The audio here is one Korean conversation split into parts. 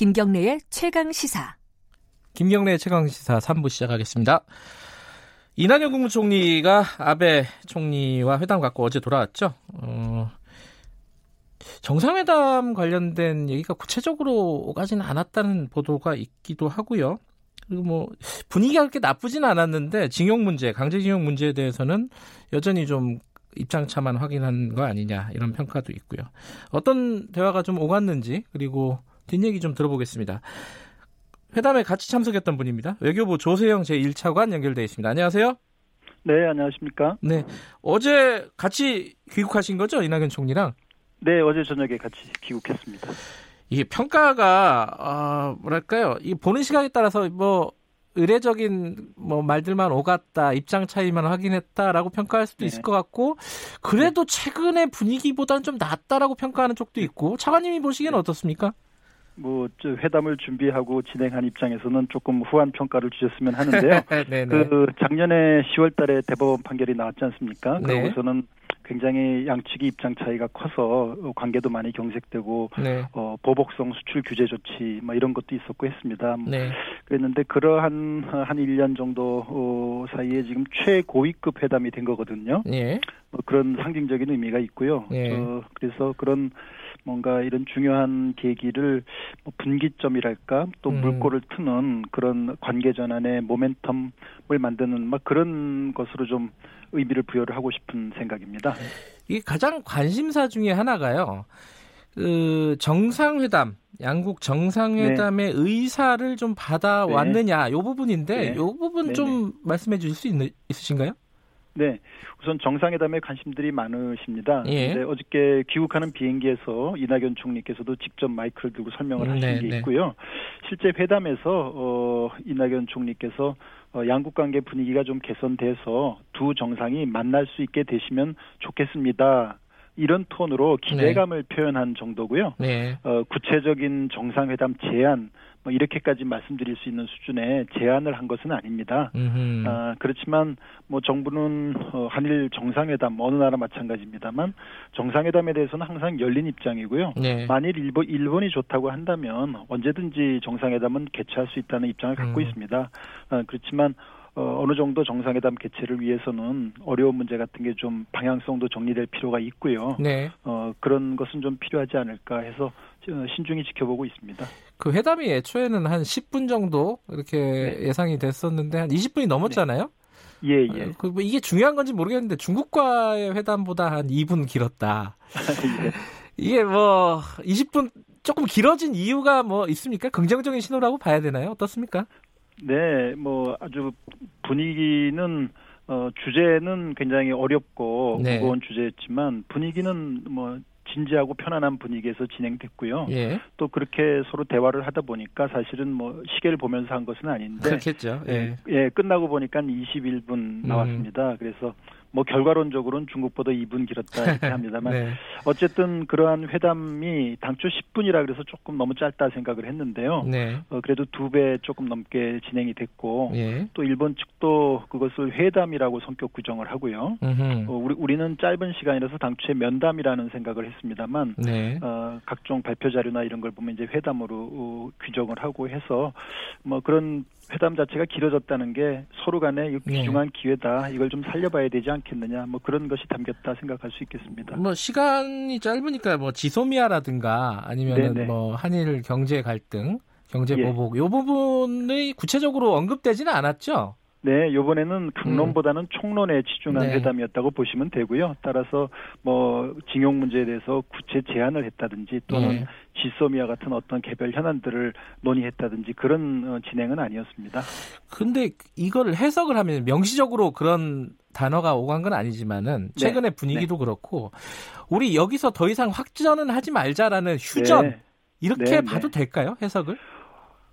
김경래의 최강 시사. 김경래의 최강 시사 3부 시작하겠습니다. 이낙연 국무총리가 아베 총리와 회담 갖고 어제 돌아왔죠. 어, 정상회담 관련된 얘기가 구체적으로 오가지는 않았다는 보도가 있기도 하고요. 그리고 뭐 분위기가 그렇게 나쁘진 않았는데 징용 문제, 강제징용 문제에 대해서는 여전히 좀 입장차만 확인한 거 아니냐 이런 평가도 있고요. 어떤 대화가 좀 오갔는지 그리고 뒷얘기 좀 들어보겠습니다. 회담에 같이 참석했던 분입니다. 외교부 조세영 제1차관 연결돼 있습니다. 안녕하세요. 네, 안녕하십니까? 네. 어제 같이 귀국하신 거죠? 이낙연 총리랑? 네, 어제 저녁에 같이 귀국했습니다. 이게 평가가 어, 뭐랄까요? 이 보는 시각에 따라서 뭐 의례적인 뭐 말들만 오갔다 입장 차이만 확인했다라고 평가할 수도 네. 있을 것 같고 그래도 최근의 분위기보다는 좀 낫다라고 평가하는 쪽도 있고 차관님이 보시기에는 어떻습니까? 뭐 회담을 준비하고 진행한 입장에서는 조금 후한 평가를 주셨으면 하는데요. 그 작년에 10월달에 대법원 판결이 나왔지 않습니까? 네. 그러고서는 굉장히 양측이 입장 차이가 커서 관계도 많이 경색되고 네. 어, 보복성 수출 규제 조치 뭐 이런 것도 있었고 했습니다. 뭐 네. 그랬는데 그러한 한 1년 정도 어, 사이에 지금 최고위급 회담이 된 거거든요. 네. 뭐 그런 상징적인 의미가 있고요. 네. 어, 그래서 그런 뭔가 이런 중요한 계기를 뭐 분기점이랄까 또 음. 물꼬를 트는 그런 관계 전환의 모멘텀을 만드는 막 그런 것으로 좀 의미를 부여를 하고 싶은 생각입니다. 이게 가장 관심사 중에 하나가요. 그 정상회담, 양국 정상회담의 네. 의사를 좀 받아왔느냐, 네. 요 부분인데, 네. 요 부분 네. 좀 말씀해 주실 수 있, 있으신가요? 네, 우선 정상회담에 관심들이 많으십니다. 예. 어저께 귀국하는 비행기에서 이낙연 총리께서도 직접 마이크를 들고 설명을 음, 하신 네, 게 네. 있고요. 실제 회담에서 어, 이낙연 총리께서 어, 양국 관계 분위기가 좀 개선돼서 두 정상이 만날 수 있게 되시면 좋겠습니다. 이런 톤으로 기대감을 네. 표현한 정도고요. 네. 어, 구체적인 정상회담 제안 뭐 이렇게까지 말씀드릴 수 있는 수준의 제안을 한 것은 아닙니다. 아, 그렇지만 뭐 정부는 어, 한일 정상회담 어느 나라 마찬가지입니다만 정상회담에 대해서는 항상 열린 입장이고요. 네. 만일 일본 일본이 좋다고 한다면 언제든지 정상회담은 개최할 수 있다는 입장을 갖고 음. 있습니다. 아, 그렇지만 어, 어느 정도 정상회담 개최를 위해서는 어려운 문제 같은 게 좀 방향성도 정리될 필요가 있고요. 네. 어, 그런 것은 좀 필요하지 않을까 해서 신중히 지켜보고 있습니다. 그 회담이 애초에는 한 10분 정도 이렇게 네. 예상이 됐었는데 한 20분이 넘었잖아요. 네. 예, 예. 어, 그뭐 이게 중요한 건지 모르겠는데 중국과의 회담보다 한 2분 길었다. 예. 이게 뭐 20분 조금 길어진 이유가 뭐 있습니까? 긍정적인 신호라고 봐야 되나요? 어떻습니까? 네, 뭐 아주 분위기는 어 주제는 굉장히 어렵고 네. 무거운 주제였지만 분위기는 뭐 진지하고 편안한 분위기에서 진행됐고요. 예. 또 그렇게 서로 대화를 하다 보니까 사실은 뭐 시계를 보면서 한 것은 아닌데 그렇겠죠. 예. 예, 끝나고 보니까 21분 나왔습니다. 음. 그래서 뭐 결과론적으로는 중국보다 2분 길었다 이렇게 합니다만 네. 어쨌든 그러한 회담이 당초 10분이라 그래서 조금 너무 짧다 생각을 했는데요. 네. 어, 그래도 두 배 조금 넘게 진행이 됐고 예. 또 일본 측도 그것을 회담이라고 성격 규정을 하고요. 어, 우리 우리는 짧은 시간이라서 당초에 면담이라는 생각을 했습니다만 네. 어, 각종 발표 자료나 이런 걸 보면 이제 회담으로 어, 규정을 하고 해서 뭐 그런 회담 자체가 길어졌다는 게 서로 간에 귀중한 네. 기회다. 이걸 좀 살려봐야 되지 않겠느냐. 뭐 그런 것이 담겼다 생각할 수 있겠습니다. 뭐 시간이 짧으니까 뭐 지소미아라든가 아니면은 뭐 한일 경제 갈등, 경제 예. 보복 예. 요 부분이 구체적으로 언급되지는 않았죠. 네, 요번에는 강론보다는 음. 총론에 치중한 네. 회담이었다고 보시면 되고요. 따라서 뭐 징용 문제에 대해서 구체 제안을 했다든지 또는 네. 지소미아 같은 어떤 개별 현안들을 논의했다든지 그런 어, 진행은 아니었습니다. 근데 이걸 해석을 하면 명시적으로 그런 단어가 오간 건 아니지만은 네. 최근의 네. 분위기도 네. 그렇고 우리 여기서 더 이상 확전은 하지 말자라는 휴전 네. 이렇게 네, 봐도 될까요? 해석을?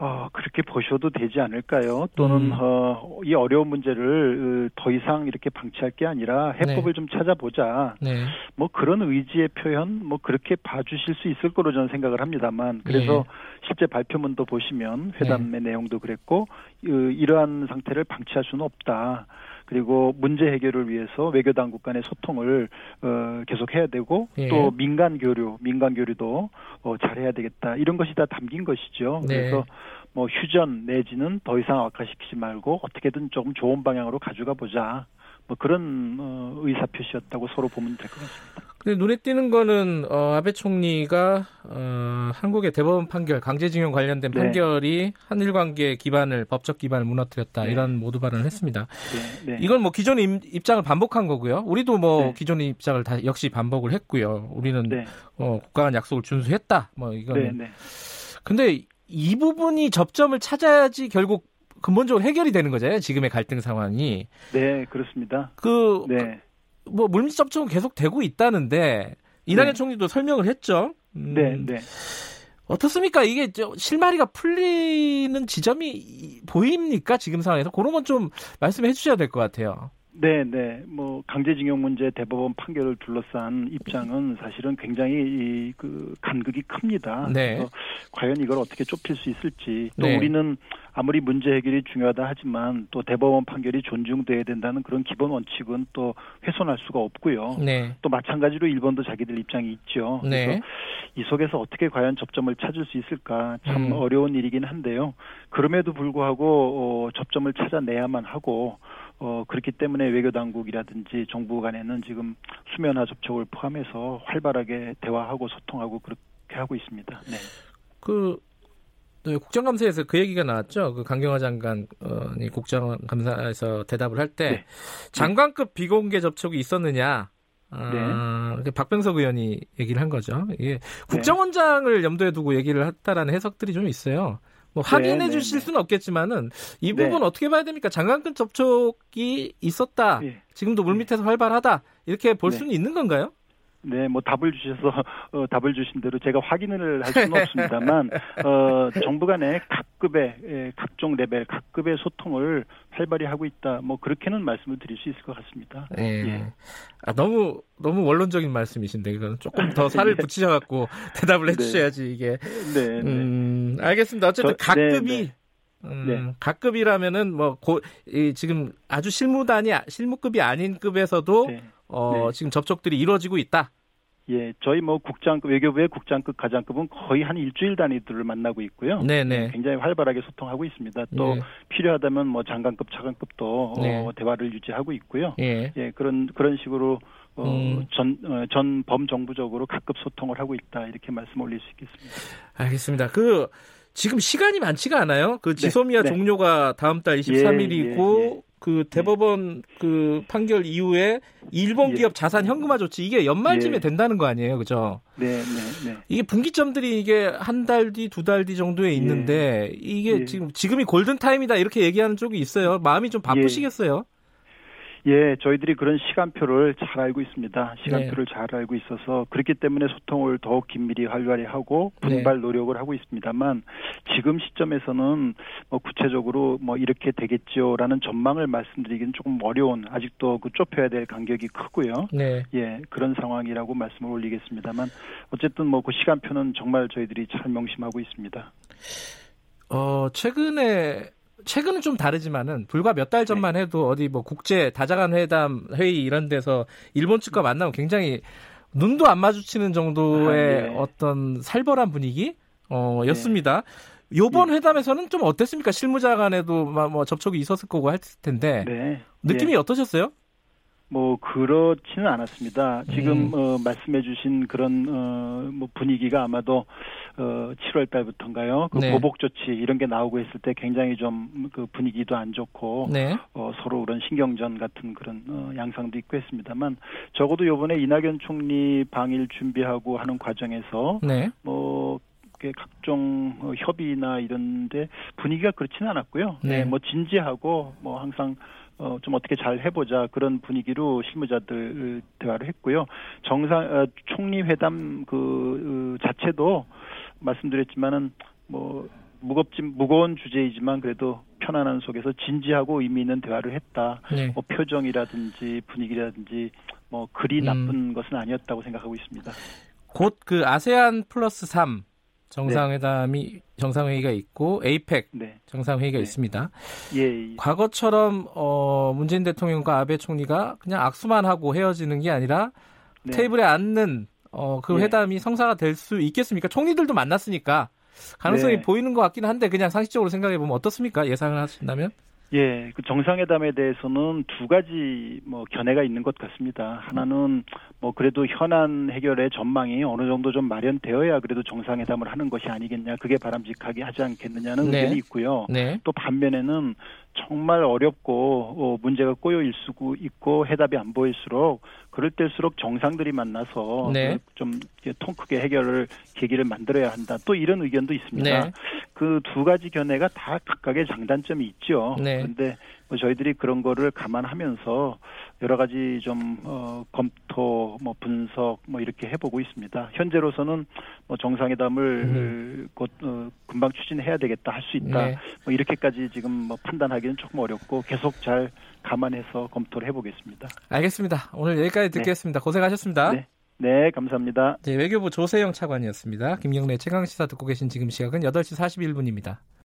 어, 그렇게 보셔도 되지 않을까요? 또는 음. 어, 이 어려운 문제를 더 이상 이렇게 방치할 게 아니라 해법을 네. 좀 찾아보자. 네. 뭐 그런 의지의 표현, 뭐 그렇게 봐주실 수 있을 거로 저는 생각을 합니다만 그래서 네. 실제 발표문도 보시면 회담의 네. 내용도 그랬고 이러한 상태를 방치할 수는 없다. 그리고 문제 해결을 위해서 외교 당국 간의 소통을 어, 계속해야 되고 예. 또 민간 교류, 민간 교류도 어, 잘해야 되겠다 이런 것이 다 담긴 것이죠. 네. 그래서 뭐 휴전 내지는 더 이상 악화시키지 말고 어떻게든 조금 좋은 방향으로 가져가 보자. 뭐 그런 어, 의사 표시였다고 서로 보면 될 것 같습니다. 근데 눈에 띄는 거는 어, 아베 총리가 어, 한국의 대법원 판결 강제징용 관련된 네. 판결이 한일 관계 기반을 법적 기반을 무너뜨렸다 네. 이런 모두 발언을 했습니다. 네. 네. 이건 뭐 기존의 입장을 반복한 거고요. 우리도 뭐 네. 기존의 입장을 다 역시 반복을 했고요. 우리는 네. 어, 국가 간 약속을 준수했다. 뭐 이거는. 근데 이 부분이 접점을 찾아야지 결국 근본적으로 해결이 되는 거잖아요. 지금의 갈등 상황이. 네, 그렇습니다. 그, 네. 그, 뭐 물밑 접촉은 계속 되고 있다는데 이낙연 네. 총리도 설명을 했죠. 음, 네, 네. 어떻습니까? 이게 실마리가 풀리는 지점이 보입니까? 지금 상황에서 그런 건 좀 말씀해 주셔야 될 것 같아요. 네, 네. 뭐 강제징용 문제 대법원 판결을 둘러싼 입장은 사실은 굉장히 이, 그 간극이 큽니다. 네. 그래서 과연 이걸 어떻게 좁힐 수 있을지 또 네. 우리는 아무리 문제 해결이 중요하다 하지만 또 대법원 판결이 존중돼야 된다는 그런 기본 원칙은 또 훼손할 수가 없고요. 네. 또 마찬가지로 일본도 자기들 입장이 있죠. 네. 그래서 이 속에서 어떻게 과연 접점을 찾을 수 있을까 참 음. 어려운 일이긴 한데요. 그럼에도 불구하고 어, 접점을 찾아내야만 하고 어, 그렇기 때문에 외교 당국이라든지 정부 간에는 지금 수면화 접촉을 포함해서 활발하게 대화하고 소통하고 그렇게 하고 있습니다. 네. 그 네, 국정감사에서 그 얘기가 나왔죠. 그 강경화 장관이 국정감사에서 대답을 할때 네. 장관급 비공개 접촉이 있었느냐. 아, 네. 박병석 의원이 얘기를 한 거죠. 이게 국정원장을 염두에 두고 얘기를 했다라는 해석들이 좀 있어요. 뭐 확인해 네, 네, 주실 네. 수는 없겠지만은 이 부분 네. 어떻게 봐야 됩니까? 장관급 접촉이 있었다. 예. 지금도 물밑에서 활발하다. 이렇게 볼 네. 수는 있는 건가요? 네, 뭐 답을 주셔서 어, 답을 주신 대로 제가 확인을 할 수는 없습니다만 어, 정부 간의 각급의 예, 각종 레벨 각급의 소통을 활발히 하고 있다. 뭐 그렇게는 말씀을 드릴 수 있을 것 같습니다. 네. 예. 아, 너무 너무 원론적인 말씀이신데 이건 조금 더 살을 네. 붙이셔 갖고 대답을 해 주셔야지 이게. 네, 네. 음, 알겠습니다. 어쨌든 저, 네, 각급이 네. 음, 네. 각급이라면은 뭐 고, 이, 지금 아주 실무단이 실무급이 아닌 급에서도 네. 어, 네. 지금 접촉들이 이루어지고 있다. 예, 저희 뭐 국장급 외교부의 국장급 가장급은 거의 한 일주일 단위들을 만나고 있고요. 네네. 네. 굉장히 활발하게 소통하고 있습니다. 또 네. 필요하다면 뭐 장관급, 차관급도 어, 네. 어, 대화를 유지하고 있고요. 예, 예 그런 그런 식으로 어, 음. 전, 어, 전 범정부적으로 각급 소통을 하고 있다 이렇게 말씀 올릴 수 있겠습니다. 알겠습니다. 그 지금 시간이 많지가 않아요. 그 네. 지소미아 네. 종료가 다음 달 23일이고 예, 예, 예. 그 대법원 그 판결 이후에 일본 예. 기업 자산 현금화 조치 이게 연말쯤에 예. 된다는 거 아니에요, 그죠? 네, 네, 네. 이게 분기점들이 이게 한 달 뒤, 두 달 뒤 정도에 있는데 예. 이게 예. 지금 지금이 골든 타임이다 이렇게 얘기하는 쪽이 있어요. 마음이 좀 바쁘시겠어요? 예, 저희들이 그런 시간표를 잘 알고 있습니다. 시간표를 네. 잘 알고 있어서 그렇기 때문에 소통을 더욱 긴밀히 활발히 하고 분발 네. 노력을 하고 있습니다만 지금 시점에서는 뭐 구체적으로 뭐 이렇게 되겠죠라는 전망을 말씀드리기는 조금 어려운 아직도 그 좁혀야 될 간격이 크고요. 네. 예, 그런 상황이라고 말씀을 올리겠습니다만 어쨌든 뭐 그 시간표는 정말 저희들이 잘 명심하고 있습니다. 어, 최근에 최근은 좀 다르지만은 불과 몇 달 전만 네. 해도 어디 뭐 국제 다자간 회담 회의 이런 데서 일본 측과 만나면 굉장히 눈도 안 마주치는 정도의 아, 네. 어떤 살벌한 분위기 어, 였습니다. 네. 요번 네. 회담에서는 좀 어땠습니까? 실무자 간에도 뭐 접촉이 있었을 거고 할 텐데 네. 느낌이 네. 어떠셨어요? 뭐 그렇지는 않았습니다. 지금 음. 어, 말씀해주신 그런 어, 뭐 분위기가 아마도 어, 7월 달부터인가요? 그 네. 보복 조치 이런 게 나오고 있을 때 굉장히 좀 그 분위기도 안 좋고 네. 어, 서로 그런 신경전 같은 그런 어, 양상도 있고 했습니다만 적어도 요번에 이낙연 총리 방일 준비하고 하는 과정에서 네. 뭐 각종 어, 협의나 이런데 분위기가 그렇지는 않았고요. 네. 네, 뭐 진지하고 뭐 항상 어, 좀 어떻게 잘 해보자 그런 분위기로 실무자들 대화를 했고요. 정상 어, 총리 회담 그 어, 자체도 말씀드렸지만은 뭐 무겁지 무거운 주제이지만 그래도 편안한 속에서 진지하고 의미 있는 대화를 했다. 네. 뭐 표정이라든지 분위기라든지 뭐 그리 음. 나쁜 음. 것은 아니었다고 생각하고 있습니다. 곧 그 아세안 플러스 3 정상회담이 네. 정상회의가 있고 에이펙 네. 정상회의가 네. 있습니다. 예, 예. 과거처럼 어, 문재인 대통령과 아베 총리가 그냥 악수만 하고 헤어지는 게 아니라 네. 테이블에 앉는 어, 그 예. 회담이 성사가 될 수 있겠습니까? 총리들도 만났으니까 가능성이 네. 보이는 것 같긴 한데 그냥 상식적으로 생각해 보면 어떻습니까? 예상을 하신다면? 예, 그 정상회담에 대해서는 두 가지 뭐 견해가 있는 것 같습니다. 하나는 뭐 그래도 현안 해결의 전망이 어느 정도 좀 마련되어야 그래도 정상회담을 하는 것이 아니겠냐, 그게 바람직하게 하지 않겠느냐는 네. 의견이 있고요. 네. 또 반면에는 정말 어렵고 어, 문제가 꼬여 있고 있고 해답이 안 보일수록 그럴 때일수록 정상들이 만나서 네. 좀통 크게 해결을 계기를 만들어야 한다. 또 이런 의견도 있습니다. 네. 그두 가지 견해가 다 각각의 장단점이 있죠. 네. 그런데 뭐 저희들이 그런 거를 감안하면서 여러 가지 좀 어, 검토, 뭐 분석, 뭐 이렇게 해보고 있습니다. 현재로서는 뭐 정상회담을 음. 곧 어, 금방 추진해야 되겠다, 할 수 있다, 네. 뭐 이렇게까지 지금 뭐 판단하기는 조금 어렵고 계속 잘 감안해서 검토를 해보겠습니다. 알겠습니다. 오늘 여기까지 네. 듣겠습니다. 네. 고생하셨습니다. 네. 네, 감사합니다. 네, 외교부 조세영 차관이었습니다. 김경래 최강 시사 듣고 계신 지금 시각은 8시 41분입니다.